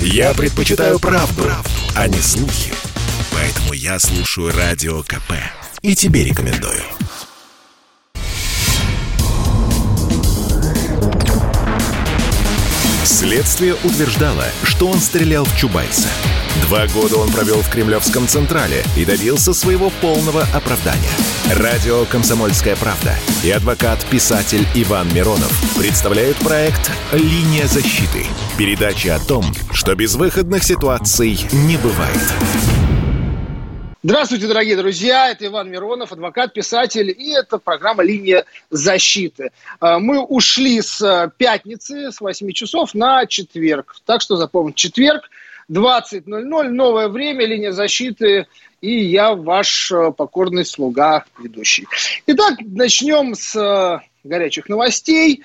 Я предпочитаю правду, правду, а не слухи. Поэтому я слушаю Радио КП. И тебе рекомендую. Следствие утверждало, что он стрелял в Чубайса. Два года он провел в Кремлевском Централе и добился своего полного оправдания. Радио «Комсомольская правда» и адвокат-писатель Иван Миронов представляют проект «Линия защиты». Передача о том, что безвыходных ситуаций не бывает. Здравствуйте, дорогие друзья. Это Иван Миронов, адвокат, писатель. И это программа «Линия защиты». А, мы ушли с э, пятницы, с 8 часов на четверг. Так что запомните, четверг, 20.00, новое время, линия защиты. И я ваш э, покорный слуга, ведущий. Итак, начнем с э, горячих новостей.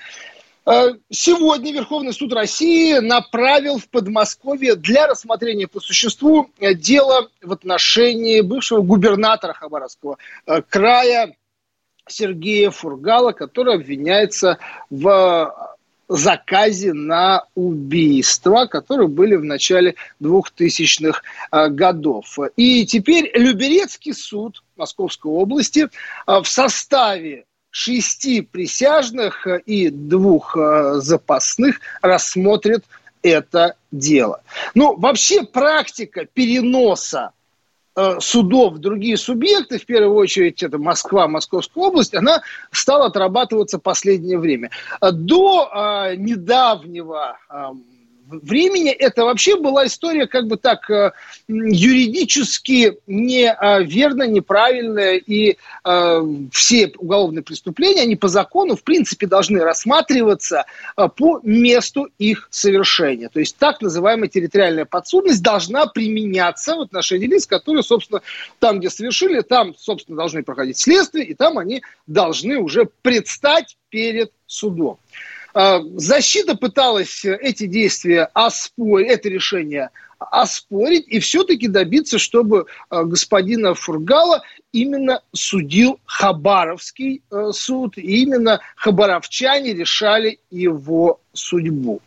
Э, сегодня Верховный суд России направил в Подмосковье для рассмотрения по существу дело в отношении бывшего губернатора Хабаровского края Сергея Фургала, который обвиняется в заказе на убийства, которые были в начале 2000-х годов. И теперь Люберецкий суд Московской области в составе шести присяжных и двух э, запасных рассмотрят это дело. Ну, вообще практика переноса судов в другие субъекты, в первую очередь это Москва, Московская область, она стала отрабатываться последнее время. До э, недавнего э, времени это вообще была история как бы так э, юридически неверно, неправильная, и э, все уголовные преступления, они по закону, в принципе, должны рассматриваться э, по месту их совершения. То есть так называемая территориальная подсудность должна применяться в отношении лиц, которые, собственно, там, где совершили, там, собственно, должны проходить следствие, и там они должны уже предстать перед судом. А, защита пыталась эти действия оспорить, это решение оспорить и все-таки добиться, чтобы а, господина Фургала именно судил Хабаровский э, суд, и именно хабаровчане решали его судьбу.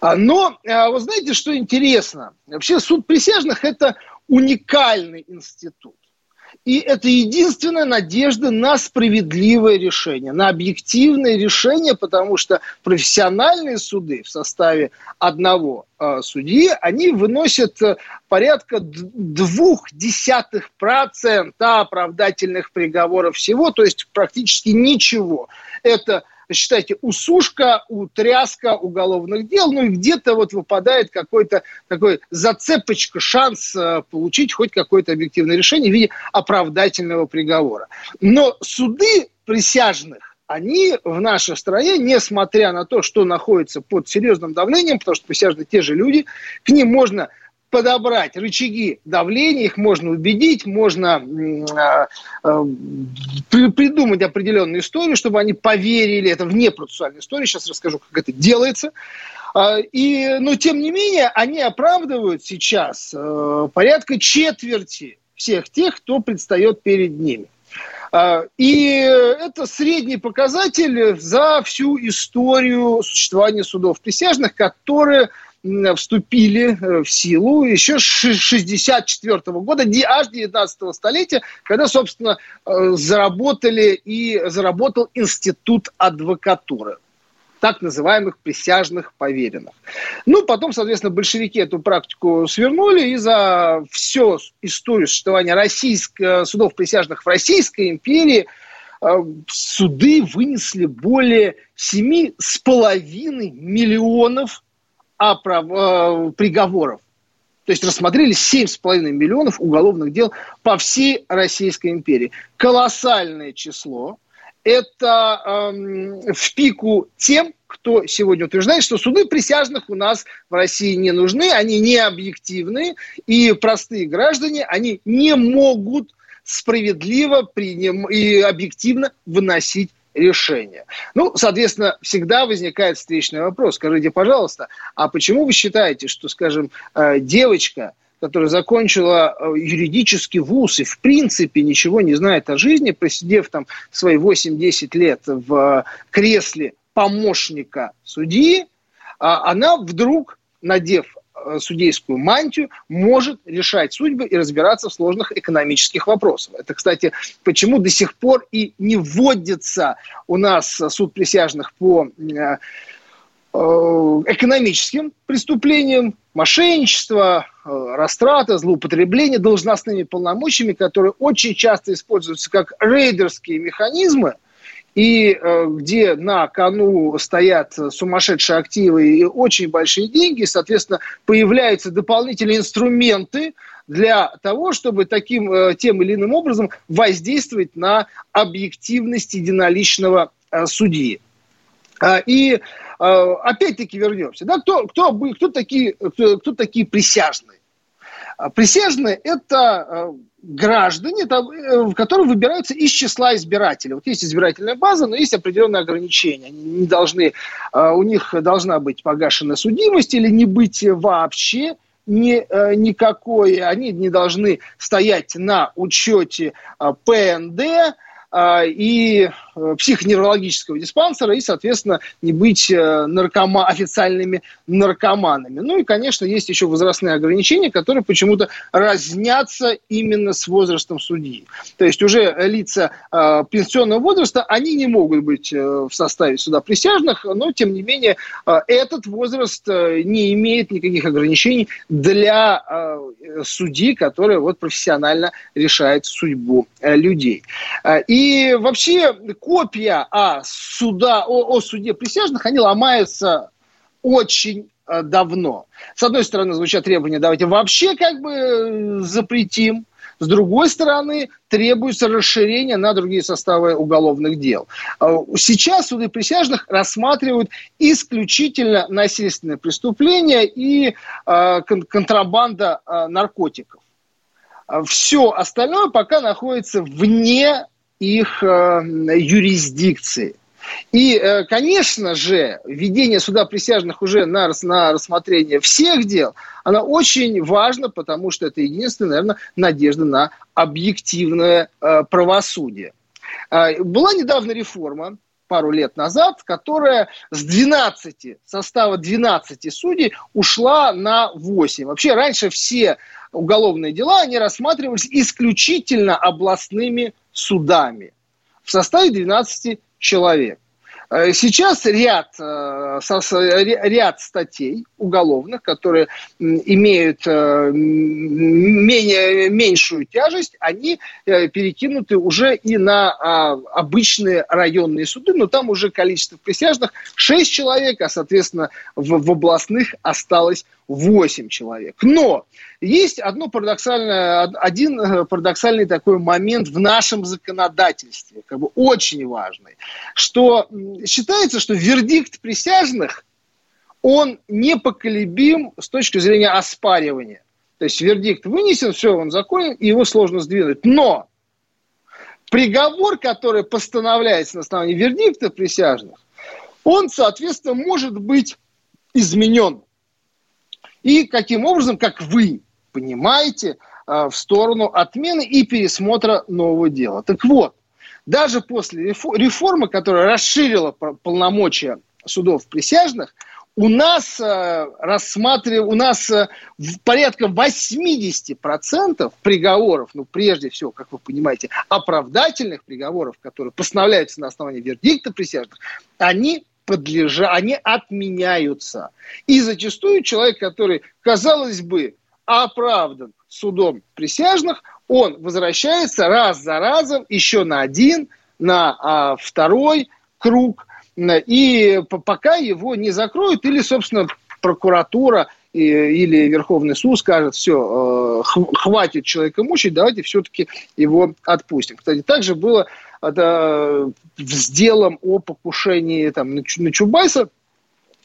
А, но вы знаете, что интересно? Вообще суд присяжных – это уникальный институт. И это единственная надежда на справедливое решение, на объективное решение, потому что профессиональные суды в составе одного э, судьи, они выносят э, порядка двух десятых процента оправдательных приговоров всего, то есть практически ничего. Это считайте, усушка, утряска уголовных дел, ну и где-то вот выпадает какой-то такой зацепочка, шанс э, получить хоть какое-то объективное решение в виде оправдательного приговора. Но суды присяжных, они в нашей стране, несмотря на то, что находится под серьезным давлением, потому что присяжные те же люди, к ним можно подобрать рычаги давления, их можно убедить, можно э, э, придумать определенную историю, чтобы они поверили, это вне процессуальной истории, сейчас расскажу, как это делается. Э, и, но, тем не менее, они оправдывают сейчас э, порядка четверти всех тех, кто предстает перед ними. И это средний показатель за всю историю существования судов присяжных, которые вступили э, в силу еще с 64 года, аж 19 столетия, когда, собственно, э, заработали и заработал институт адвокатуры так называемых присяжных поверенных. Ну, потом, соответственно, большевики эту практику свернули, и за всю историю существования российских, судов присяжных в Российской империи э, суды вынесли более 7,5 миллионов оправ... Э, приговоров. То есть рассмотрели 7,5 миллионов уголовных дел по всей Российской империи. Колоссальное число. Это эм, в пику тем, кто сегодня утверждает, что суды присяжных у нас в России не нужны, они не объективны, и простые граждане, они не могут справедливо приним... и объективно выносить решения. Ну, соответственно, всегда возникает встречный вопрос. Скажите, пожалуйста, а почему вы считаете, что, скажем, э, девочка, которая закончила э, юридический вуз и в принципе ничего не знает о жизни, просидев там свои 8-10 лет в кресле помощника судьи, а она вдруг, надев э, судейскую мантию, может решать судьбы и разбираться в сложных экономических вопросах. Это, кстати, почему до сих пор и не вводится у нас суд присяжных по экономическим преступлениям, мошенничество, растрата, злоупотребление должностными полномочиями, которые очень часто используются как рейдерские механизмы – и э, где на кону стоят сумасшедшие активы и очень большие деньги, соответственно, появляются дополнительные инструменты для того, чтобы таким э, тем или иным образом воздействовать на объективность единоличного э, судьи. А, и опять-таки вернемся. Да, кто, кто, кто, такие, кто, кто такие присяжные? А, присяжные – это граждане, там, э, которые выбираются из числа избирателей. Вот есть избирательная база, но есть определенные ограничения. Они не должны, э, у них должна быть погашена судимость или не быть вообще ни, э, никакой. Они не должны стоять на учете ПНД, а, и психоневрологического диспансера и, соответственно, не быть э, наркома, официальными наркоманами. Ну и, конечно, есть еще возрастные ограничения, которые почему-то разнятся именно с возрастом судьи. То есть уже лица э, пенсионного возраста, они не могут быть э, в составе суда присяжных, но, тем не менее, э, этот возраст э, не имеет никаких ограничений для э, судьи, которые вот профессионально решают судьбу э, людей. Э, и вообще копия о, суда, о, о суде присяжных, они ломаются очень э, давно. С одной стороны, звучат требования, давайте вообще как бы э, запретим. С другой стороны, требуется расширение на другие составы уголовных дел. Э, сейчас суды присяжных рассматривают исключительно насильственные преступления и контрабанда наркотиков. Все остальное пока находится вне их э, юрисдикции. И, э, конечно же, введение суда присяжных уже на, на рассмотрение всех дел, она очень важна, потому что это единственная, наверное, надежда на объективное э, правосудие. Э, была недавно реформа, пару лет назад, которая с 12, состава 12 судей ушла на 8. Вообще раньше все уголовные дела, они рассматривались исключительно областными судами в составе 12 человек. Э, сейчас ряд, э, ряд статей уголовных, которые имеют э, менее, меньшую тяжесть, они перекинуты уже и на а, обычные районные суды, но там уже количество присяжных 6 человек, а, соответственно, в, в областных осталось 8 человек. Но есть одно парадоксальное, один парадоксальный такой момент в нашем законодательстве, как бы очень важный, что считается, что вердикт присяжных, он непоколебим с точки зрения оспаривания. То есть вердикт вынесен, все, он законен, и его сложно сдвинуть. Но приговор, который постановляется на основании вердикта присяжных, он, соответственно, может быть изменен. И каким образом, как вы понимаете, э, в сторону отмены и пересмотра нового дела. Так вот, даже после реформы, которая расширила полномочия судов присяжных, у нас э, рассматриваем, у нас э, порядка 80% приговоров, ну, прежде всего, как вы понимаете, оправдательных приговоров, которые постановляются на основании вердикта присяжных, они подлежат, они отменяются. И зачастую человек, который, казалось бы, оправдан судом присяжных, он возвращается раз за разом еще на один, на а, второй круг, и пока его не закроют, или, собственно, прокуратура и, или Верховный суд скажет, все, э, хватит человека мучить, давайте все-таки его отпустим. Кстати, также было это, с делом о покушении там, на, Чубайса,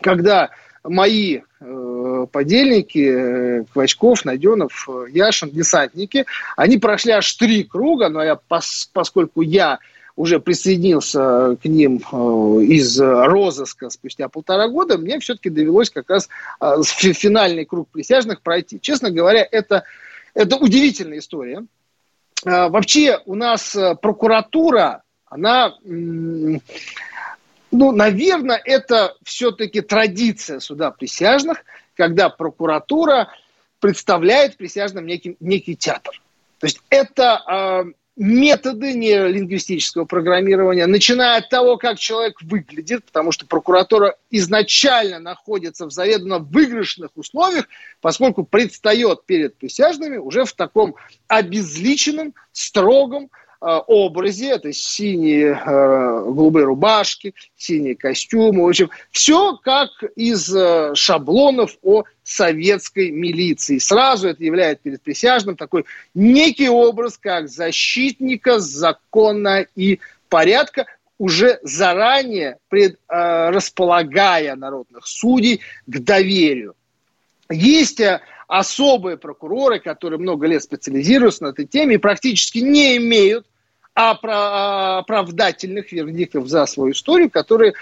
когда мои э, подельники, э, Квачков, Найденов, э, Яшин, десантники, они прошли аж три круга, но я, пос, поскольку я уже присоединился к ним э, из розыска спустя полтора года, мне все-таки довелось как раз э, финальный круг присяжных пройти. Честно говоря, это, это удивительная история. Э, вообще у нас прокуратура, она ну, наверное, это все-таки традиция суда присяжных когда прокуратура представляет присяжным некий, некий театр. То есть это э, методы нейролингвистического программирования, начиная от того, как человек выглядит, потому что прокуратура изначально находится в заведомо выигрышных условиях, поскольку предстает перед присяжными уже в таком обезличенном, строгом, образе, это синие э, голубые рубашки, синие костюмы, в общем, все как из э, шаблонов о советской милиции. Сразу это является перед присяжным такой некий образ, как защитника закона и порядка, уже заранее пред, э, располагая народных судей к доверию. Есть э, особые прокуроры, которые много лет специализируются на этой теме и практически не имеют оправдательных вердиктов за свою историю, которые,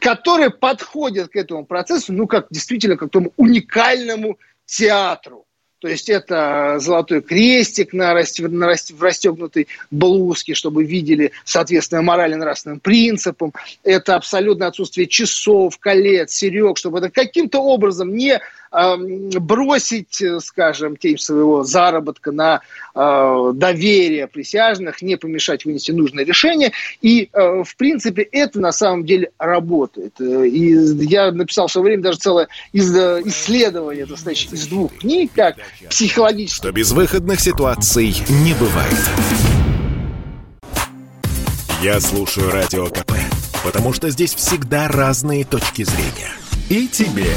которые подходят к этому процессу, ну, как действительно к тому уникальному театру. То есть это золотой крестик на, расти, в расстегнутой блузке, чтобы видели, соответственно, морально-нравственным принципам. Это абсолютно отсутствие часов, колец, серег, чтобы это каким-то образом не бросить, э, скажем, тень своего заработка на э, доверие присяжных, не помешать вынести нужное решение. И, э, в принципе, это на самом деле работает. И я написал в свое время даже целое исследование, достаточно из двух книг, как психологически. Что безвыходных ситуаций не бывает. Я слушаю Радио КП, потому что здесь всегда разные точки зрения. И тебе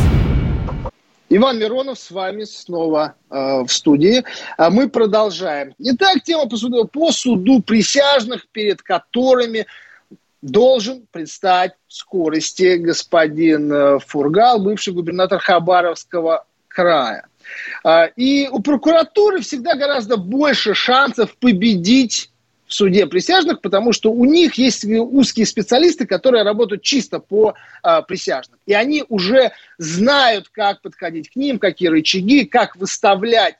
Иван Миронов с вами снова э, в студии. А мы продолжаем. Итак, тема по суду, по суду присяжных, перед которыми должен предстать в скорости господин э, Фургал, бывший губернатор Хабаровского края. Э, и у прокуратуры всегда гораздо больше шансов победить в суде присяжных, потому что у них есть узкие специалисты, которые работают чисто по а, присяжным. И они уже знают, как подходить к ним, какие рычаги, как выставлять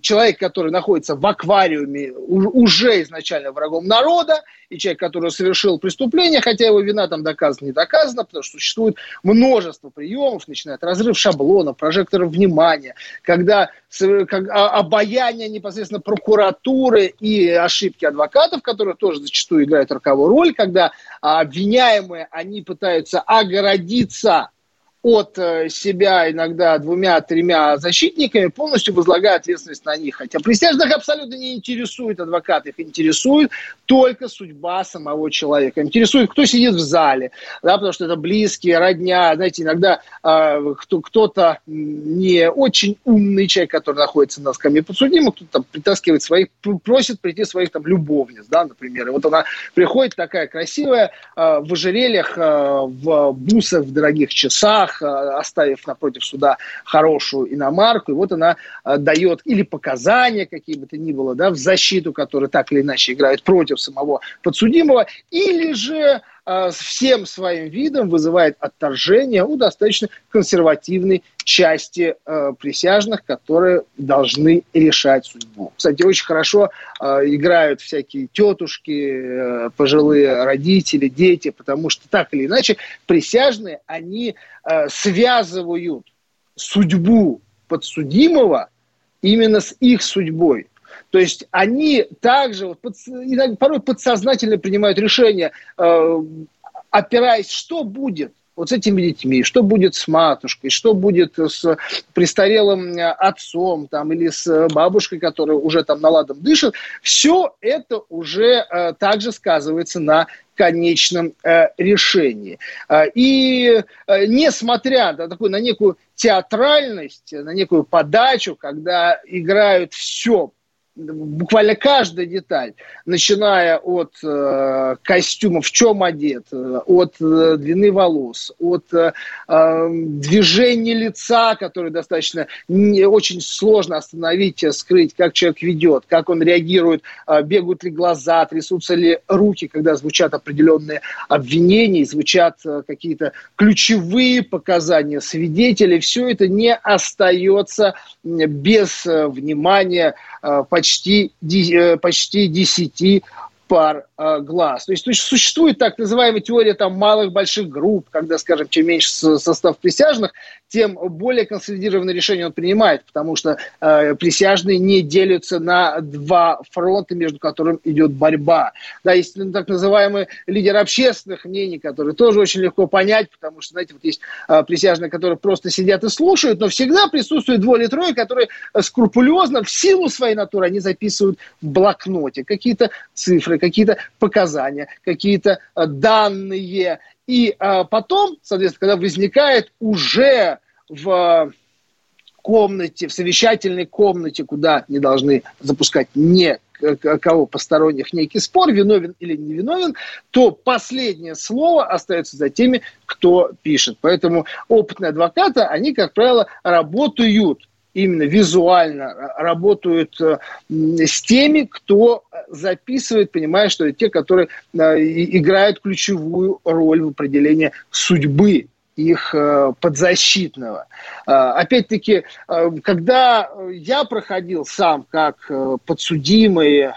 человек, который находится в аквариуме, уже изначально врагом народа, и человек, который совершил преступление, хотя его вина там доказана, не доказана, потому что существует множество приемов, начиная от разрыв шаблона, прожекторов внимания, когда а, обаяние непосредственно прокуратуры и ошибки адвокатов, которые тоже зачастую играют роковую роль, когда обвиняемые, они пытаются огородиться от э, себя иногда двумя-тремя защитниками, полностью возлагая ответственность на них. Хотя присяжных абсолютно не интересует адвокат, их интересует только судьба самого человека. Интересует, кто сидит в зале, да, потому что это близкие, родня. Знаете, иногда э, кто, кто-то не очень умный человек, который находится на скамье подсудимых, кто-то там притаскивает своих, просит прийти своих там любовниц, да, например. И вот она приходит такая красивая э, в ожерельях, э, в бусах, в дорогих часах, руках, э, оставив напротив суда хорошую иномарку, и вот она э, дает или показания, какие бы то ни было, да, в защиту, которые так или иначе играют против самого подсудимого, или же всем своим видом вызывает отторжение у достаточно консервативной части э, присяжных, которые должны решать судьбу. Кстати, очень хорошо э, играют всякие тетушки, пожилые родители, дети, потому что так или иначе присяжные, они связывают судьбу подсудимого именно с их судьбой. То есть они также вот, под, порой подсознательно принимают решения, э, опираясь, что будет – вот с этими детьми, что будет с матушкой, что будет с престарелым э, отцом там, или с бабушкой, которая уже там наладом дышит, все это уже э, также сказывается на конечном э, решении. Э, и э, несмотря на, такую, на некую театральность, на некую подачу, когда играют все буквально каждая деталь, начиная от э, костюма, в чем одет, э, от э, длины волос, от э, э, движения лица, которое достаточно не, очень сложно остановить, э, скрыть, как человек ведет, как он реагирует, э, бегают ли глаза, трясутся ли руки, когда звучат определенные обвинения, звучат э, какие-то ключевые показания свидетелей, все это не остается без э, внимания э, э, почти 10 пар э, глаз. То есть, то есть существует так называемая теория там, малых больших групп, когда, скажем, чем меньше состав присяжных, тем более консолидированное решение он принимает, потому что э, присяжные не делятся на два фронта, между которыми идет борьба. Да, есть ну, так называемый лидер общественных мнений, который тоже очень легко понять, потому что, знаете, вот есть э, присяжные, которые просто сидят и слушают, но всегда присутствует двое-трое, которые скрупулезно, в силу своей натуры, они записывают в блокноте какие-то цифры, какие-то показания, какие-то э, данные. И э, потом, соответственно, когда возникает уже в комнате, в совещательной комнате, куда не должны запускать не кого посторонних некий спор, виновен или не виновен, то последнее слово остается за теми, кто пишет. Поэтому опытные адвокаты, они, как правило, работают именно визуально работают э, с теми, кто записывает, понимая, что это те, которые э, играют ключевую роль в определении судьбы их э, подзащитного. Опять-таки, когда я проходил сам как подсудимый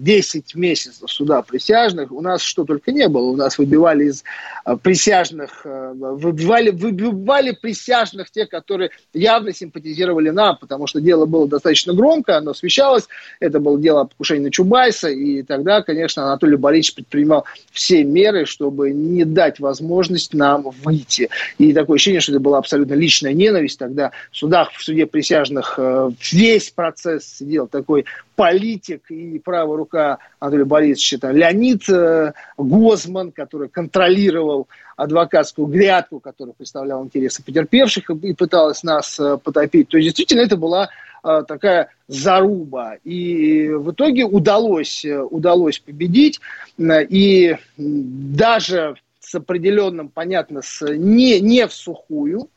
10 месяцев суда присяжных, у нас что только не было. У нас выбивали из э, присяжных, э, выбивали, выбивали присяжных те, которые явно симпатизировали нам, потому что дело было достаточно громко, оно освещалось. Это было дело о покушении на Чубайса, и тогда, конечно, Анатолий Борисович предпринимал все меры, чтобы не дать возможность нам выйти. И такое ощущение, что это была абсолютно личная ненависть. Тогда в судах, в суде присяжных э, весь процесс сидел такой политик и правая рука Анатолия Борисовича, там, Леонид э, Гозман, который контролировал адвокатскую грядку, которая представляла интересы потерпевших и пыталась нас э, потопить. То есть действительно это была э, такая заруба. И в итоге удалось, э, удалось победить. И даже с определенным, понятно, с не, не в сухую,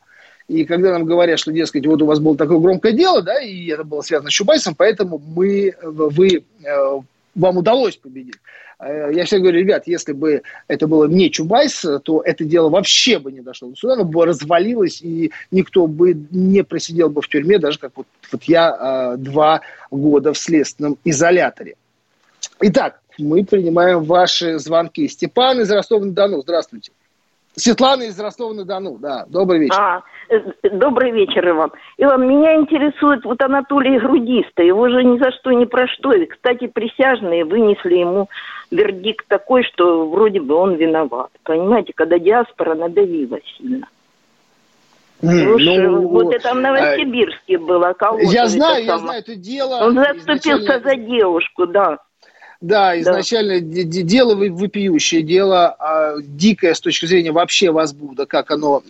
и когда нам говорят, что, дескать, вот у вас было такое громкое дело, да, и это было связано с Чубайсом, поэтому мы, вы, э, вам удалось победить. Э, я всегда говорю, ребят, если бы это было не Чубайс, то это дело вообще бы не дошло до суда, оно бы развалилось, и никто бы не просидел бы в тюрьме, даже как вот, вот я э, два года в следственном изоляторе. Итак, мы принимаем ваши звонки. Степан из Ростова-на-Дону, здравствуйте. Светлана из Ростова-на-Дону, да. Добрый вечер. А, э, добрый вечер, Иван. Иван, меня интересует вот Анатолий Грудиста. Его же ни за что, ни про что. И, кстати, присяжные вынесли ему вердикт такой, что вроде бы он виноват. Понимаете, когда диаспора надавила сильно. Mm, ну, вот это в Новосибирске а, было. Кого я знаю, я знаю это дело. Он заступился изначально... за девушку, да. Да, изначально да. дело вопиющее, дело а, дикое с точки зрения вообще возбуда, как оно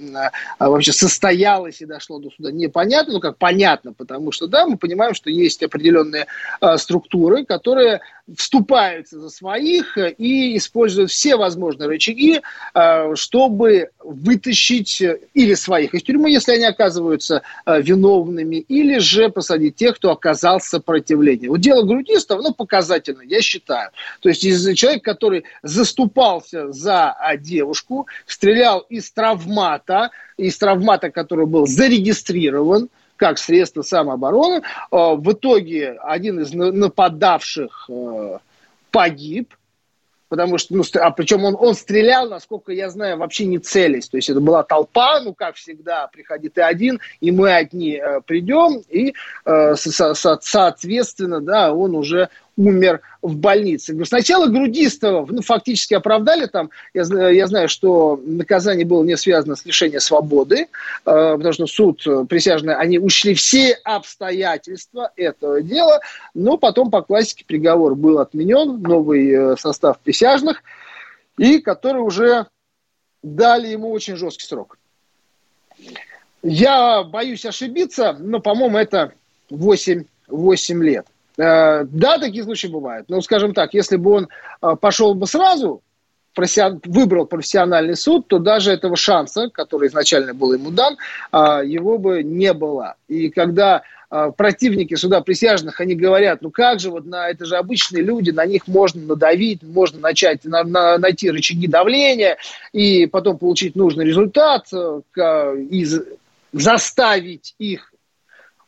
а, вообще состоялось и дошло до суда, непонятно, ну как понятно, потому что, да, мы понимаем, что есть определенные а, структуры, которые вступаются за своих и используют все возможные рычаги, а, чтобы вытащить или своих из тюрьмы, если они оказываются виновными, или же посадить тех, кто оказал сопротивление. Вот дело грудистов, ну, показательно, я считаю. То есть из человек, который заступался за а, девушку, стрелял из травмата, из травмата, который был зарегистрирован, как средство самообороны. Э, в итоге один из нападавших э, погиб, потому что, ну, а причем он, он стрелял, насколько я знаю, вообще не целясь. То есть это была толпа, ну, как всегда, приходи ты один, и мы одни э, придем, и, со, со, соответственно, да, он уже умер в больнице. Сначала Грудистого ну, фактически оправдали там. Я, я знаю, что наказание было не связано с лишением свободы, э, потому что суд э, присяжный, они учли все обстоятельства этого дела, но потом по классике приговор был отменен, новый э, состав присяжных, и который уже дали ему очень жесткий срок. Я боюсь ошибиться, но, по-моему, это 8, 8 лет. Э, да, такие случаи бывают. Но, скажем так, если бы он э, пошел бы сразу, выбрал профессиональный суд, то даже этого шанса, который изначально был ему дан, его бы не было. И когда противники суда присяжных, они говорят, ну как же, вот на, это же обычные люди, на них можно надавить, можно начать на, на, найти рычаги давления и потом получить нужный результат, и заставить их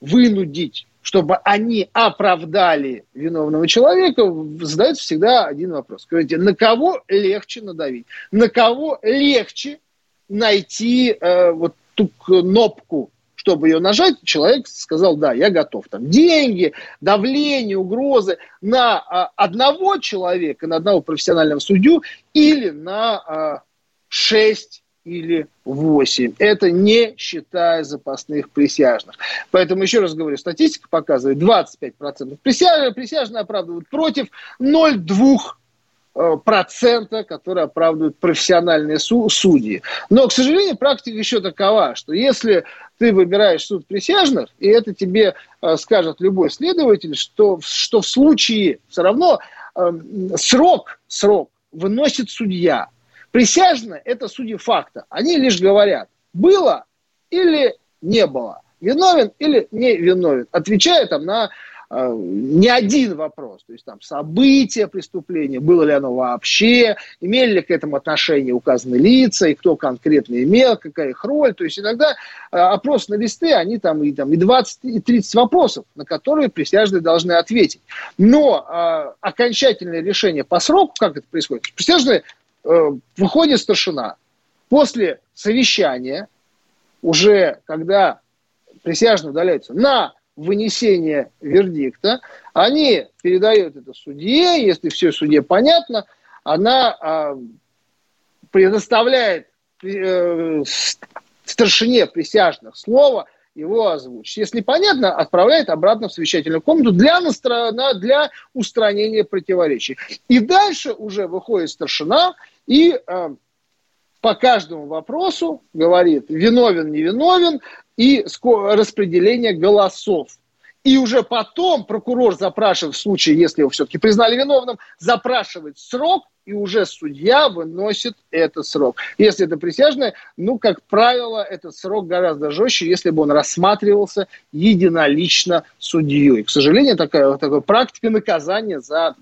вынудить чтобы они оправдали виновного человека, задается всегда один вопрос. Скажите, на кого легче надавить? На кого легче найти э, вот ту кнопку, чтобы ее нажать? Человек сказал, да, я готов. Там деньги, давление, угрозы на э, одного человека, на одного профессионального судью или на э, шесть или 8. Это не считая запасных присяжных. Поэтому, еще раз говорю, статистика показывает 25% присяжных, присяжные оправдывают против 0,2 э, процента, которые оправдывают профессиональные судьи. Но, к сожалению, практика еще такова, что если ты выбираешь суд присяжных, и это тебе э, скажет любой следователь, что, что в случае все равно э, срок, срок выносит судья, Присяжные – это судьи факта. Они лишь говорят, было или не было, виновен или не виновен, отвечая там на э, не один вопрос, то есть там события преступления, было ли оно вообще, имели ли к этому отношение указанные лица, и кто конкретно имел, какая их роль. То есть иногда э, опрос на листы, они там и, там и 20, и 30 вопросов, на которые присяжные должны ответить. Но э, окончательное решение по сроку, как это происходит, присяжные выходит старшина после совещания, уже когда присяжные удаляются на вынесение вердикта, они передают это судье, если все судье понятно, она а, предоставляет э, старшине присяжных слово его озвучить. Если понятно, отправляет обратно в совещательную комнату для, настро... для устранения противоречий. И дальше уже выходит старшина и э, по каждому вопросу говорит, виновен, не виновен, и распределение голосов. И уже потом прокурор запрашивает, в случае, если его все-таки признали виновным, запрашивает срок, и уже судья выносит этот срок. Если это присяжное, ну, как правило, этот срок гораздо жестче, если бы он рассматривался единолично судьей. К сожалению, такая, такая практика наказания за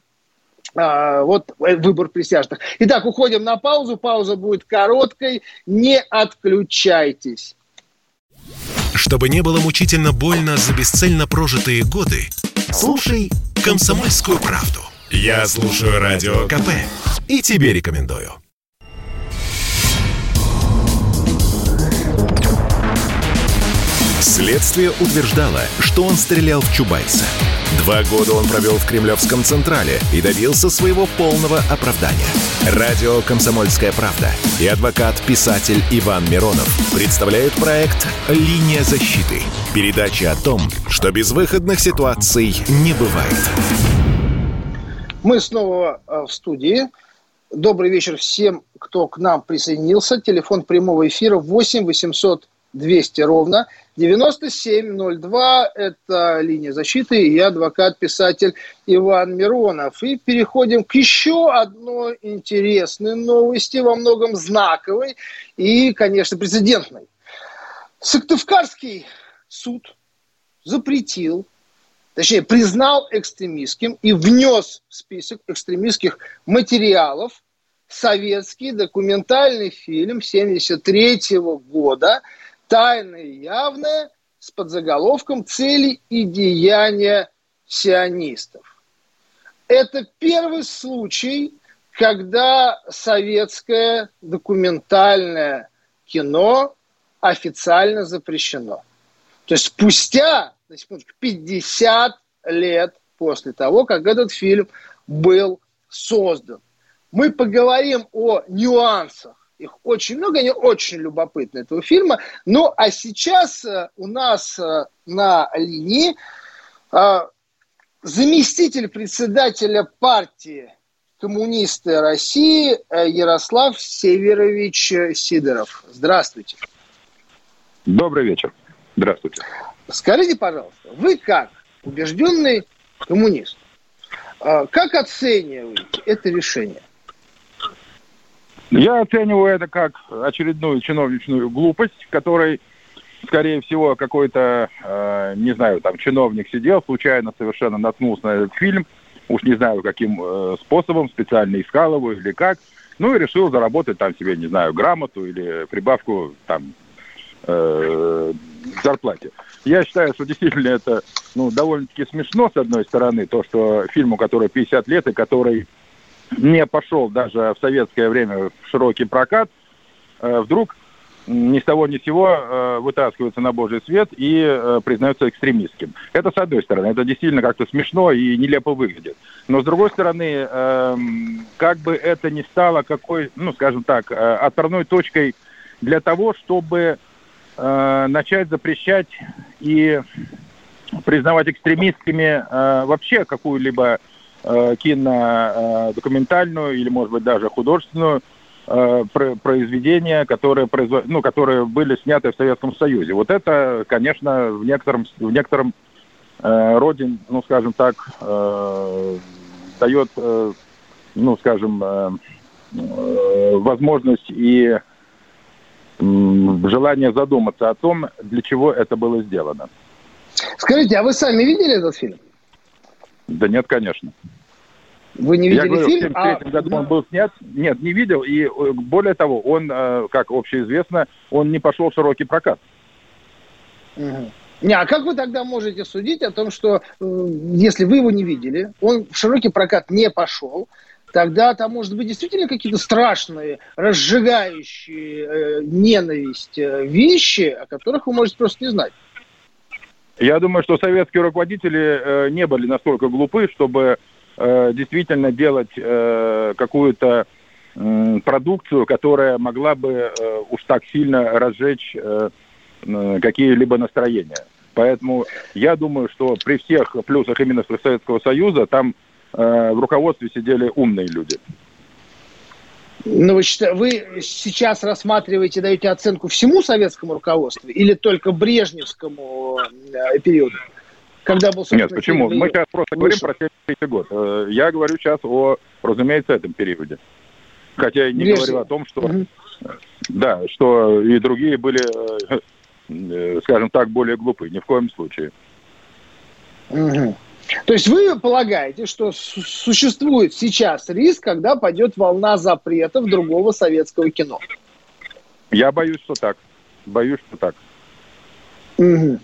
вот выбор присяжных. Итак, уходим на паузу. Пауза будет короткой. Не отключайтесь. Чтобы не было мучительно больно за бесцельно прожитые годы, слушай «Комсомольскую правду». Я слушаю Радио КП и тебе рекомендую. Следствие утверждало, что он стрелял в Чубайса – Два года он провел в Кремлевском Централе и добился своего полного оправдания. Радио «Комсомольская правда» и адвокат-писатель Иван Миронов представляют проект «Линия защиты». Передача о том, что безвыходных ситуаций не бывает. Мы снова э, в студии. Добрый вечер всем, кто к нам присоединился. Телефон прямого эфира 8 800 200 ровно. 9702 – это линия защиты, и адвокат-писатель Иван Миронов. И переходим к еще одной интересной новости, во многом знаковой и, конечно, прецедентной. Сыктывкарский суд запретил, точнее, признал экстремистским и внес в список экстремистских материалов советский документальный фильм 1973 года – тайное и явное с подзаголовком «Цели и деяния сионистов». Это первый случай, когда советское документальное кино официально запрещено. То есть спустя, на секундочку, 50 лет после того, как этот фильм был создан. Мы поговорим о нюансах их очень много, они очень любопытны, этого фильма. Ну, а сейчас э, у нас э, на линии э, заместитель председателя партии коммунисты России Ярослав Северович Сидоров. Здравствуйте. Добрый вечер. Здравствуйте. Скажите, пожалуйста, вы как убежденный коммунист. Как оцениваете это решение? Я оцениваю это как очередную чиновничную глупость, которой, скорее всего, какой-то, э, не знаю, там чиновник сидел, случайно совершенно наткнулся на этот фильм, уж не знаю, каким э, способом, специально искал его или как, ну и решил заработать там себе, не знаю, грамоту или прибавку там э, к зарплате. Я считаю, что действительно это ну, довольно-таки смешно, с одной стороны, то, что фильму, который 50 лет и который не пошел даже в советское время в широкий прокат, э, вдруг ни с того ни с сего э, вытаскивается на божий свет и э, признается экстремистским. Это с одной стороны, это действительно как-то смешно и нелепо выглядит. Но с другой стороны, эм, как бы это ни стало какой, ну, скажем так, отправной точкой для того, чтобы начать запрещать и признавать экстремистскими вообще какую-либо э, кинодокументальную или, может быть, даже художественную э, произведения, которые, ну, которые были сняты в Советском Союзе. Вот это, конечно, в некотором, в некотором э, роде, ну, скажем так, э, дает, э, ну, скажем, э, э, возможность и желание задуматься о том, для чего это было сделано. Скажите, а вы сами видели этот фильм? Да нет, конечно. Вы не видели Я говорю, фильм? В 1973 а... году он был снят. Нет, не видел. И э, более того, он, э, как общеизвестно, он не пошел в широкий прокат. Угу. Не, а как вы тогда можете судить о том, что э, если вы его не видели, он в широкий прокат не пошел, тогда там, может быть, действительно какие-то страшные, разжигающие э, ненависть э, вещи, о которых вы можете просто не знать. Я думаю, что советские руководители э, не были настолько глупы, чтобы э, действительно делать э, какую-то э, продукцию, которая могла бы э, уж так сильно разжечь э, э, какие-либо настроения. Поэтому я думаю, что при всех плюсах именно Советского Союза там э, в руководстве сидели умные люди. Ну, вы, вы сейчас рассматриваете, даете оценку всему советскому руководству или только брежневскому э, периоду? Когда был, Нет, почему? Мы сейчас просто вышел. говорим про 73 год. Э, я говорю сейчас о, разумеется, этом периоде. Хотя я не Брежнев. говорю о том, что... Угу. Да, что и другие были, э, скажем так, более глупы. Ни в коем случае. Угу. То есть вы полагаете, что существует сейчас риск, когда пойдет волна запретов другого советского кино? Я боюсь, что так. Боюсь, что так. Угу.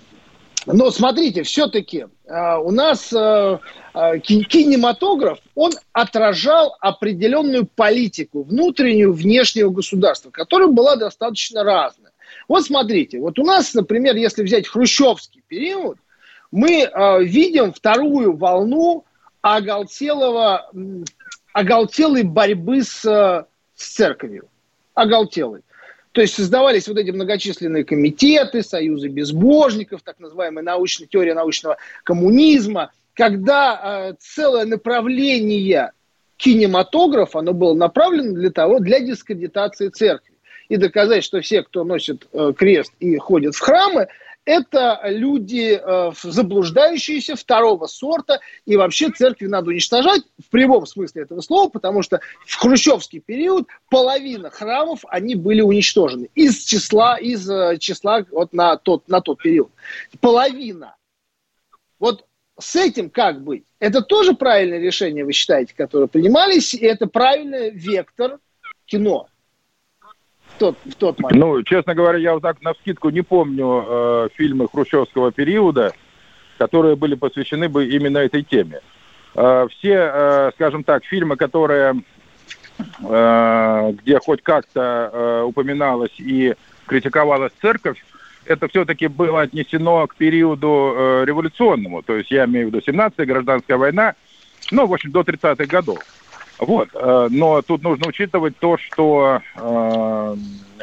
Но смотрите, все-таки э, у нас э, э, кинематограф, он отражал определенную политику внутреннюю, внешнего государства, которая была достаточно разная. Вот смотрите, вот у нас, например, если взять хрущевский период, мы э, видим вторую волну оголтелого, оголтелой борьбы с, с церковью. Оголтелой. То есть создавались вот эти многочисленные комитеты, союзы безбожников, так называемая научная теория научного коммунизма, когда э, целое направление кинематографа, оно было направлено для того, для дискредитации церкви. И доказать, что все, кто носит э, крест и ходит в храмы, это люди э, заблуждающиеся второго сорта, и вообще церкви надо уничтожать в прямом смысле этого слова, потому что в хрущевский период половина храмов, они были уничтожены из числа, из э, числа вот на тот, на тот период. Половина. Вот с этим как быть? Это тоже правильное решение, вы считаете, которое принимались, и это правильный вектор кино тот, в тот момент? Ну, честно говоря, я вот так на вскидку не помню э, фильмы хрущевского периода, которые были посвящены бы именно этой теме. Э, все, э, скажем так, фильмы, которые, э, где хоть как-то э, упоминалась и критиковалась церковь, это все-таки было отнесено к периоду э, революционному. То есть я имею в виду 17-я гражданская война, ну, в общем, до 30-х годов. Вот. Э, но тут нужно учитывать то, что э,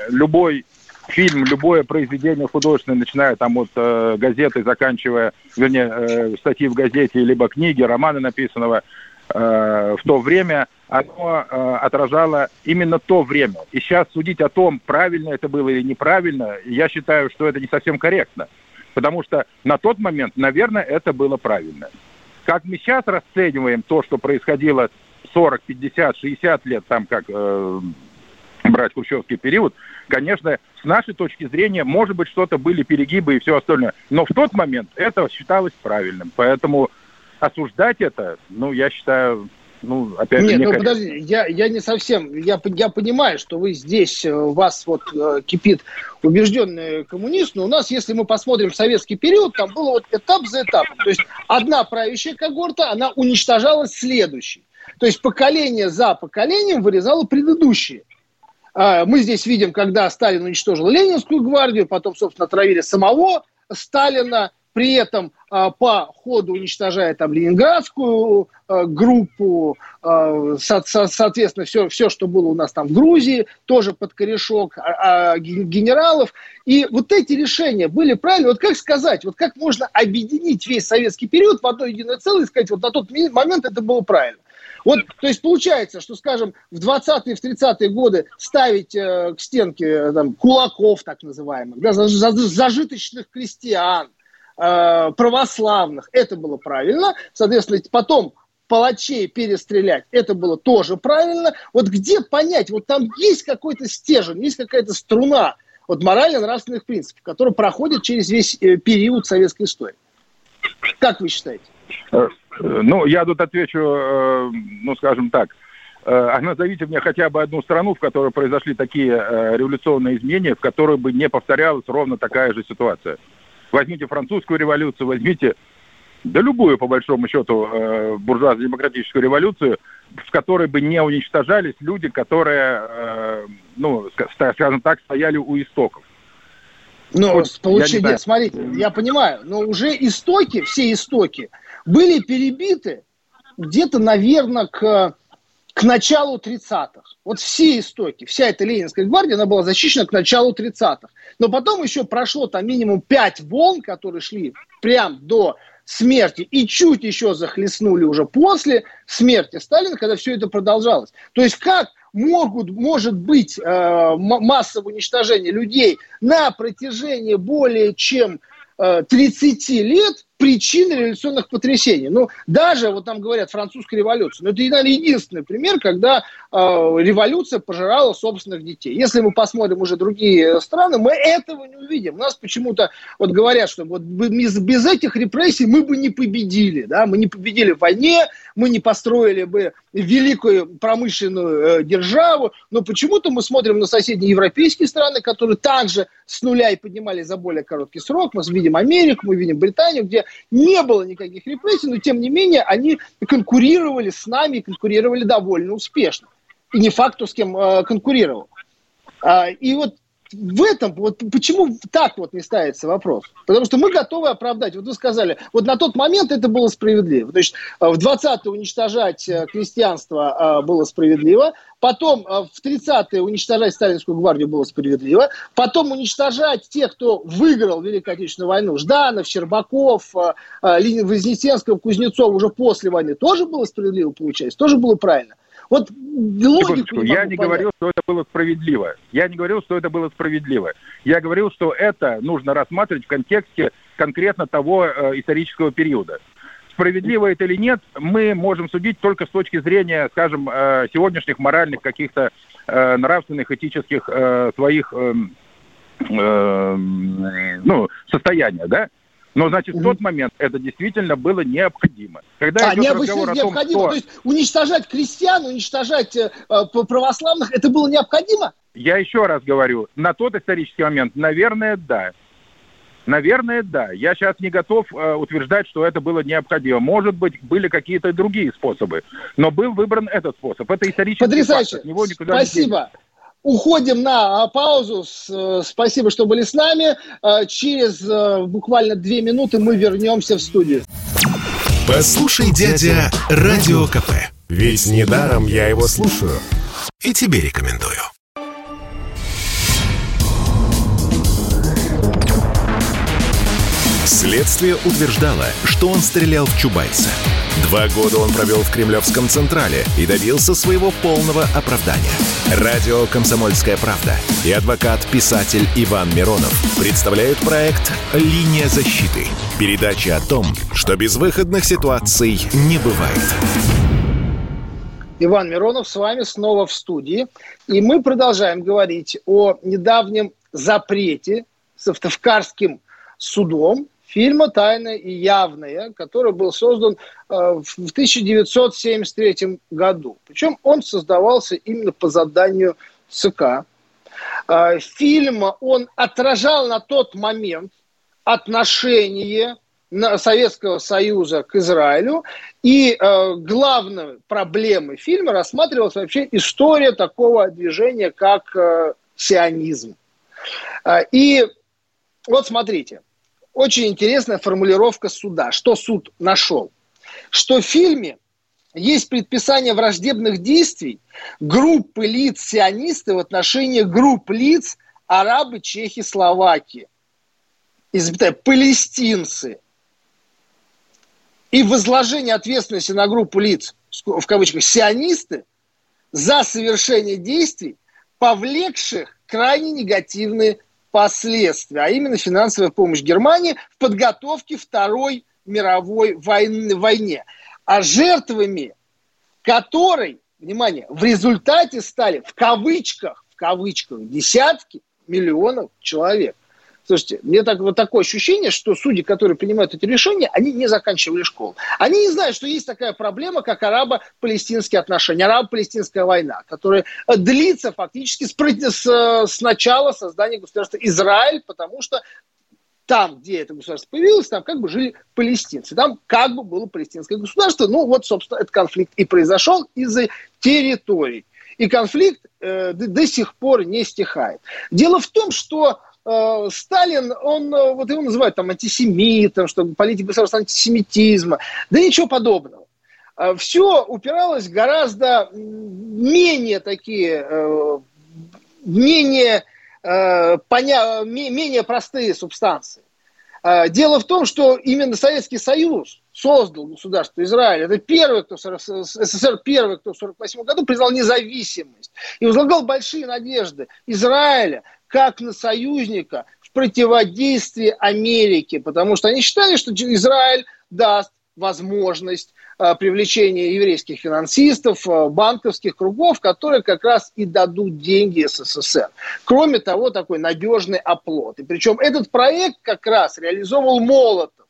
любой фильм, любое произведение художественное, начиная там от э, газеты, заканчивая, вернее, статьи в газете, либо книги, романы написанного в то время, оно отражало именно то время. И сейчас судить о том, правильно это было или неправильно, я считаю, что это не совсем корректно. Потому что на тот момент, наверное, это было правильно. Как мы сейчас расцениваем то, что происходило 40, 50, 60 лет, там как э, брать хрущевский период, конечно, с нашей точки зрения, может быть, что-то были перегибы и все остальное. Но в тот момент это считалось правильным. Поэтому осуждать это, ну, я считаю, ну, опять Нет, же, ну подожди, я, я не совсем, я, я понимаю, что вы здесь, э, у вас вот э, кипит убежденный коммунист, но у нас, если мы посмотрим советский период, там было вот этап за этапом. То есть одна правящая когорта, она уничтожалась следующей. То есть поколение за поколением вырезало предыдущие. А, мы здесь видим, когда Сталин уничтожил Ленинскую гвардию, потом, собственно, травили самого Сталина, при этом а, по ходу уничтожая там ленинградскую а, группу, со, со, соответственно, все, все, что было у нас там в Грузии, тоже под корешок генералов. И вот эти решения были правильные. Вот как сказать, вот как можно объединить весь советский период в одно единое целое и сказать, вот на тот момент это было правильно. Вот, то есть получается, что, скажем, в 20-е, в 30-е годы ставить э, к стенке э, там, кулаков, так называемых, да, зажиточных крестьян, Э, православных, это было правильно. Соответственно, потом палачей перестрелять, это было тоже правильно. Вот где понять, вот там есть какой-то стержень, есть какая-то струна вот морально-нравственных принципов, которые проходят через весь э, период советской истории. Как вы считаете? Э, ну, я тут отвечу, ну, скажем так, а назовите мне хотя бы одну страну, в которой произошли такие революционные изменения, в которой бы не повторялась ровно такая же ситуация. Возьмите французскую революцию, возьмите, да любую, по большому счету, э, буржуазно-демократическую революцию, в которой бы не уничтожались люди, которые, э, ну, скажем так, стояли у истоков. Ну, вот, получи... Нет, смотрите, я понимаю, но уже истоки, все истоки, были перебиты где-то, наверное, к к началу 30-х. Вот все истоки, вся эта Ленинская гвардия, она была защищена к началу 30-х. Но потом еще прошло там минимум 5 волн, которые шли прям до смерти и чуть еще захлестнули уже после смерти Сталина, когда все это продолжалось. То есть как могут, может быть э, массовое уничтожение людей на протяжении более чем э, 30 лет, причины революционных потрясений. Ну, даже, вот там говорят, французская революция. Но это, наверное, единственный пример, когда э, революция пожирала собственных детей. Если мы посмотрим уже другие страны, мы этого не увидим. У нас почему-то вот говорят, что вот без, без этих репрессий мы бы не победили. Да? Мы не победили в войне, мы не построили бы великую промышленную э, державу. Но почему-то мы смотрим на соседние европейские страны, которые также с нуля и поднимали за более короткий срок. Мы видим Америку, мы видим Британию, где не было никаких репрессий, но тем не менее они конкурировали с нами, конкурировали довольно успешно. И не факт, кто с кем э, конкурировал. А, и вот в этом, вот почему так вот не ставится вопрос? Потому что мы готовы оправдать. Вот вы сказали, вот на тот момент это было справедливо. То есть э, в 20-е уничтожать э, крестьянство э, было справедливо, потом в 30-е уничтожать Сталинскую гвардию было справедливо, потом уничтожать тех, кто выиграл Великую Отечественную войну, Жданов, Щербаков, Вознесенского, Кузнецов уже после войны тоже было справедливо, получается, тоже было правильно. Вот логику не Я не понять. говорил, что это было справедливо. Я не говорил, что это было справедливо. Я говорил, что это нужно рассматривать в контексте конкретно того э, исторического периода. Справедливо это или нет, мы можем судить только с точки зрения, скажем, э, сегодняшних моральных каких-то э, нравственных, этических э, своих э, э, ну, состояния, да? Но, значит, в тот момент это действительно было необходимо. Когда а, идет разговор необходимо, о том, что... то есть уничтожать крестьян, уничтожать э, православных, это было необходимо? Я еще раз говорю, на тот исторический момент, наверное, да. Наверное, да. Я сейчас не готов э, утверждать, что это было необходимо. Может быть, были какие-то другие способы. Но был выбран этот способ. Это исторический Потрясающе. факт. Спасибо. Не Уходим на а, паузу. Э, спасибо, что были с нами. Э, через э, буквально две минуты мы вернемся в студию. Послушай, дядя, Радио КП. Ведь недаром я его слушаю. И тебе рекомендую. Следствие утверждало, что он стрелял в Чубайса – Два года он провел в Кремлевском Централе и добился своего полного оправдания. Радио «Комсомольская правда» и адвокат-писатель Иван Миронов представляют проект «Линия защиты». Передача о том, что безвыходных ситуаций не бывает. Иван Миронов с вами снова в студии. И мы продолжаем говорить о недавнем запрете с Автовкарским судом фильма «Тайное и явное», который был создан э, в 1973 году. Причем он создавался именно по заданию ЦК. Э, фильм, он отражал на тот момент отношение Советского Союза к Израилю. И э, главной проблемой фильма рассматривалась вообще история такого движения, как сионизм. И вот смотрите, очень интересная формулировка суда. Что суд нашел? Что в фильме есть предписание враждебных действий группы лиц сионисты в отношении групп лиц арабы, чехи, словаки. Избитая, палестинцы. И возложение ответственности на группу лиц, в кавычках, сионисты, за совершение действий, повлекших крайне негативные последствия, а именно финансовая помощь Германии в подготовке Второй мировой войны, войне. А жертвами которой, внимание, в результате стали в кавычках, в кавычках, десятки миллионов человек. Слушайте, мне так, вот такое ощущение, что судьи, которые принимают эти решения, они не заканчивали школу. Они не знают, что есть такая проблема, как арабо-палестинские отношения, арабо-палестинская война, которая длится фактически с, с, с начала создания государства Израиль, потому что там, где это государство появилось, там как бы жили палестинцы. Там как бы было палестинское государство. Ну, вот, собственно, этот конфликт и произошел из-за территорий. И конфликт э, до, до сих пор не стихает. Дело в том, что Э, Сталин, он, э, вот его называют там антисемитом, что политик государственного антисемитизма. Да ничего подобного. Э, Все упиралось гораздо менее такие, менее, поня... менее простые субстанции. Дело в том, что именно Советский Союз создал государство Израиль. Это первый, кто СССР первый, кто в 1948 году признал независимость и возлагал большие надежды Израиля как на союзника в противодействии Америке, потому что они считали, что Израиль даст возможность э, привлечения еврейских финансистов, э, банковских кругов, которые как раз и дадут деньги СССР. Кроме того, такой надежный оплот. И причем этот проект как раз реализовал Молотов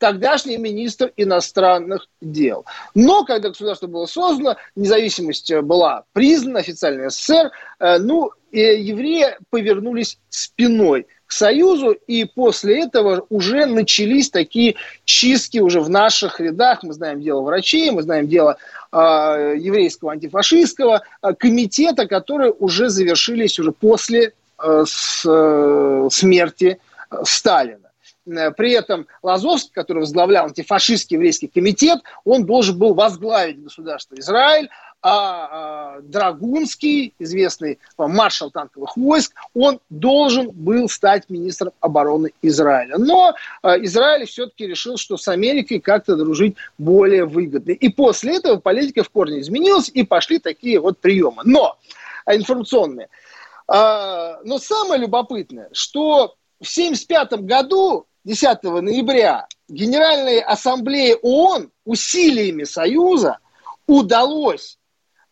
тогдашний министр иностранных дел. Но когда государство было создано, независимость была признана, официально СССР, э, ну, евреи повернулись спиной к Союзу, и после этого уже начались такие чистки уже в наших рядах. Мы знаем дело врачей, мы знаем дело э, еврейского антифашистского э, комитета, которые уже завершились уже после э, с, э, смерти Сталина. Э, при этом Лазовский, который возглавлял антифашистский еврейский комитет, он должен был возглавить государство Израиль, а, а Драгунский, известный маршал танковых войск, он должен был стать министром обороны Израиля. Но а, Израиль все-таки решил, что с Америкой как-то дружить более выгодно. И после этого политика в корне изменилась, и пошли такие вот приемы. Но а, информационные. А, но самое любопытное, что в 1975 году 10 ноября Генеральной Ассамблее ООН усилиями Союза удалось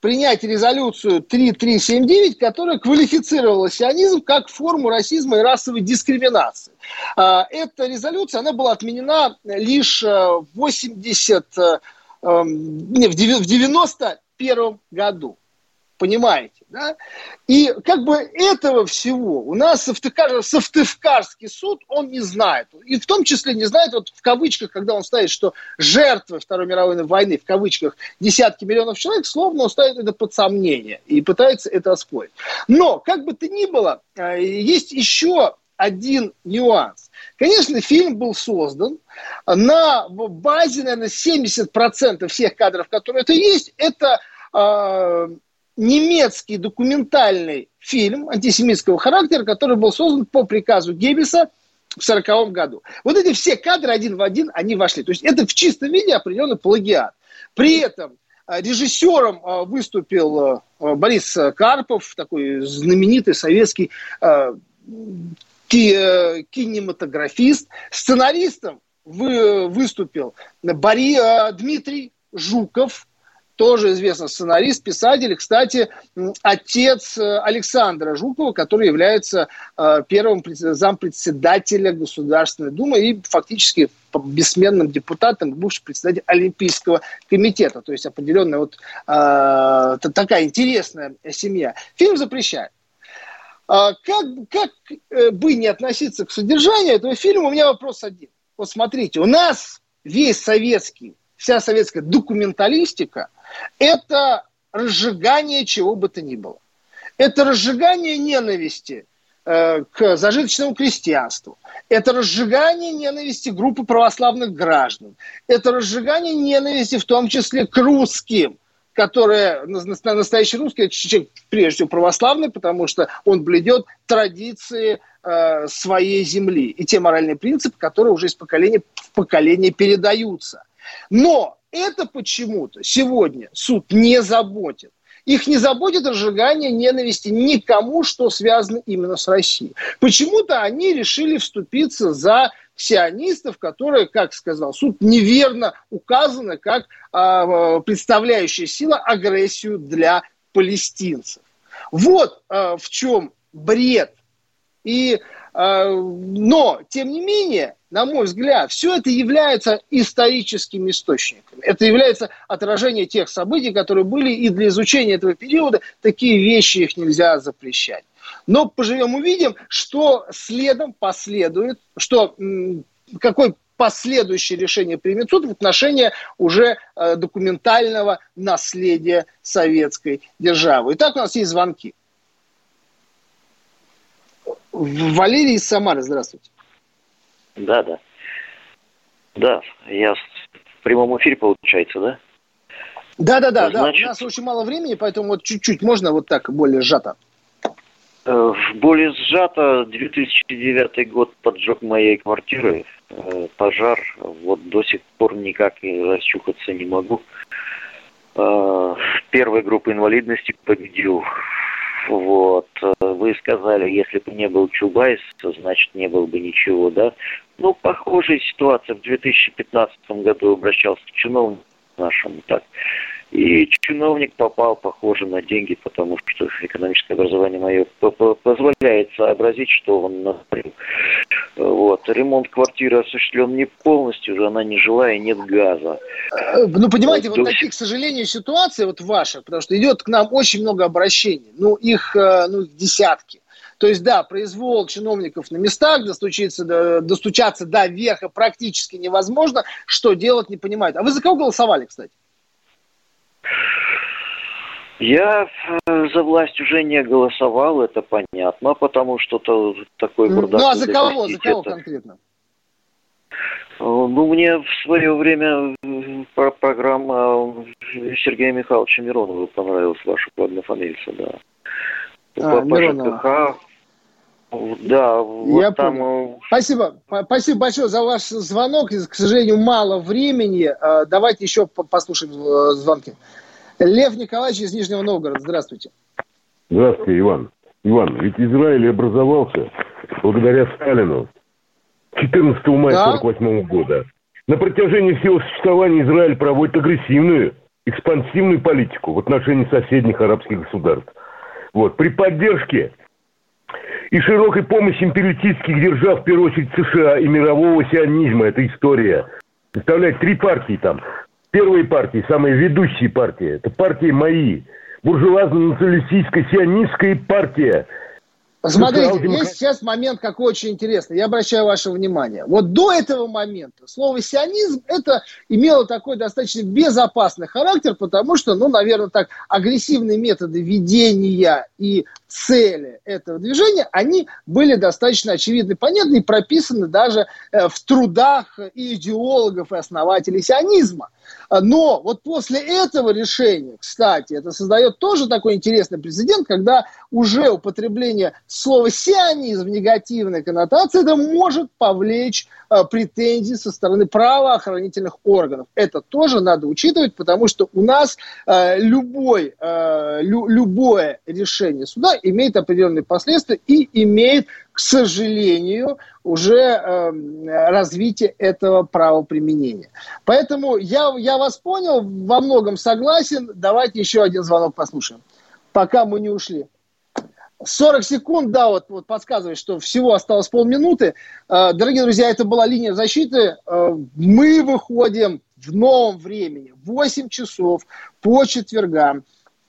принять резолюцию 3379, которая квалифицировала сионизм как форму расизма и расовой дискриминации. А, эта резолюция, она была отменена лишь э, в 80, э, эм, не, в 91 году понимаете, да? И как бы этого всего у нас Сыктывкар, суд, он не знает. И в том числе не знает, вот в кавычках, когда он ставит, что жертвы Второй мировой войны, в кавычках, десятки миллионов человек, словно он ставит это под сомнение и пытается это оспорить. Но, как бы то ни было, э, есть еще один нюанс. Конечно, фильм был создан на базе, наверное, 70% всех кадров, которые это есть, это э, немецкий документальный фильм антисемитского характера, который был создан по приказу Геббеса в 1940 году. Вот эти все кадры один в один, они вошли. То есть это в чистом виде определенный плагиат. При этом э, режиссером э, выступил э, Борис Карпов, такой знаменитый советский кинематографист. Сценаристом выступил Бори, Дмитрий Жуков, тоже известный сценарист, писатель, кстати, отец э, Александра Жукова, который является э, первым зампредседателя Государственной Думы и фактически бессменным депутатом, бывший председатель Олимпийского комитета. То есть определенная вот э, такая интересная семья. Фильм запрещает. А как, как э, бы не относиться к содержанию этого фильма, у меня вопрос один. Вот смотрите, у нас весь советский, вся советская документалистика – это разжигание чего бы то ни было. Это разжигание ненависти э, к зажиточному крестьянству. Это разжигание ненависти группы православных граждан. Это разжигание ненависти в том числе к русским, которые настоящий русский человек прежде всего православный, потому что он бледет традиции э, своей земли и те моральные принципы, которые уже из поколения в поколение передаются. Но это почему-то сегодня суд не заботит. Их не заботит разжигание ненависти никому, что связано именно с Россией. Почему-то они решили вступиться за сионистов, которые, как сказал суд, неверно указаны как э, представляющая сила агрессию для палестинцев. Вот э, в чем бред. И, но, тем не менее, на мой взгляд, все это является историческими источниками. Это является отражение тех событий, которые были, и для изучения этого периода такие вещи их нельзя запрещать. Но поживем увидим, что следом последует, что какой последующее решение примет суд в отношении уже э, документального наследия советской державы. Итак, у нас есть звонки. Валерий из Самары, здравствуйте. Да, да. Да, я в прямом эфире получается, да? Да, да, да, Значит, да. У нас очень мало времени, поэтому вот чуть-чуть можно вот так более сжато. Э, более сжато 2009 год поджог моей квартиры, э, пожар. Вот до сих пор никак расчухаться не могу. Э, первой группы инвалидности победил вот. Вы сказали, если бы не был Чубайс, то значит не было бы ничего, да? Ну, похожая ситуация. В 2015 году обращался к чиновнику нашему, так. И чиновник попал, похоже, на деньги, потому что экономическое образование мое позволяет сообразить, что он натворил. Вот. Ремонт квартиры осуществлен не полностью, она не жилая, нет газа. Э, ну, понимаете, вот, вот таких, к сожалению, ситуаций вот ваших, потому что идет к нам очень много обращений, ну, их, э, ну, их десятки. То есть, да, произвол чиновников на местах, достучиться, достучаться до верха практически невозможно. Что делать, не понимают. А вы за кого голосовали, кстати? Я э, за власть уже не голосовал, это понятно, потому что то, такой бардак... Ну, а за кого? За кого конкретно? Э, ну, мне в свое время программа Сергея Михайловича Миронова понравилась, ваша однофамильца, да. А, Миронова. Да, вот Я там... Понял. Спасибо. Спасибо большое за ваш звонок. К сожалению, мало времени. Давайте еще послушаем э, звонки. Лев Николаевич из Нижнего Новгорода. Здравствуйте. Здравствуйте, Иван. Иван, ведь Израиль образовался благодаря Сталину 14 мая да? 48 года. На протяжении всего существования Израиль проводит агрессивную, экспансивную политику в отношении соседних арабских государств. Вот. При поддержке и широкой помощи империалистических держав, в первую очередь США, и мирового сионизма, это история. Представляете, три партии там. Первые партии, самые ведущие партии, это партии мои. Буржуазно-националистическая сионистская партия – Смотрите, есть сейчас момент какой очень интересный. Я обращаю ваше внимание. Вот до этого момента слово сионизм это имело такой достаточно безопасный характер, потому что, ну, наверное, так, агрессивные методы ведения и цели этого движения, они были достаточно очевидны, понятны и прописаны даже э, в трудах и идеологов и основателей сионизма. Но вот после этого решения, кстати, это создает тоже такой интересный прецедент, когда уже употребление слово «сионизм» в негативной коннотации, это может повлечь э, претензии со стороны правоохранительных органов. Это тоже надо учитывать, потому что у нас э, любой, лю, любое решение суда имеет определенные последствия и имеет, к сожалению, уже э, развитие этого правоприменения. Поэтому я, я вас понял, во многом согласен. Давайте еще один звонок послушаем, пока мы не ушли. 40 секунд, да, вот, вот подсказывает, что всего осталось полминуты. Э, дорогие друзья, это была линия защиты. Э, мы выходим в новом времени, 8 часов по четвергам.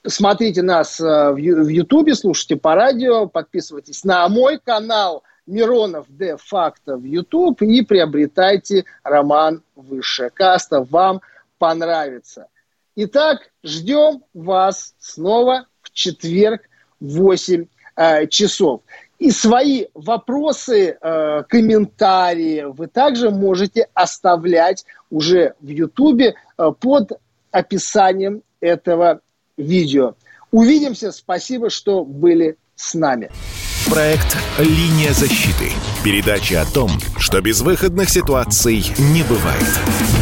Смотрите нас э, в Ютубе, слушайте по радио, подписывайтесь на мой канал Миронов де факто в YouTube и приобретайте роман «Высшая каста». Вам понравится. Итак, ждем вас снова в четверг в 8 э, часов. И свои вопросы, э, комментарии вы также можете оставлять уже в Ютубе э, под описанием этого видео. Увидимся. Спасибо, что были с нами. Проект «Линия защиты». Передача о том, что безвыходных ситуаций не бывает.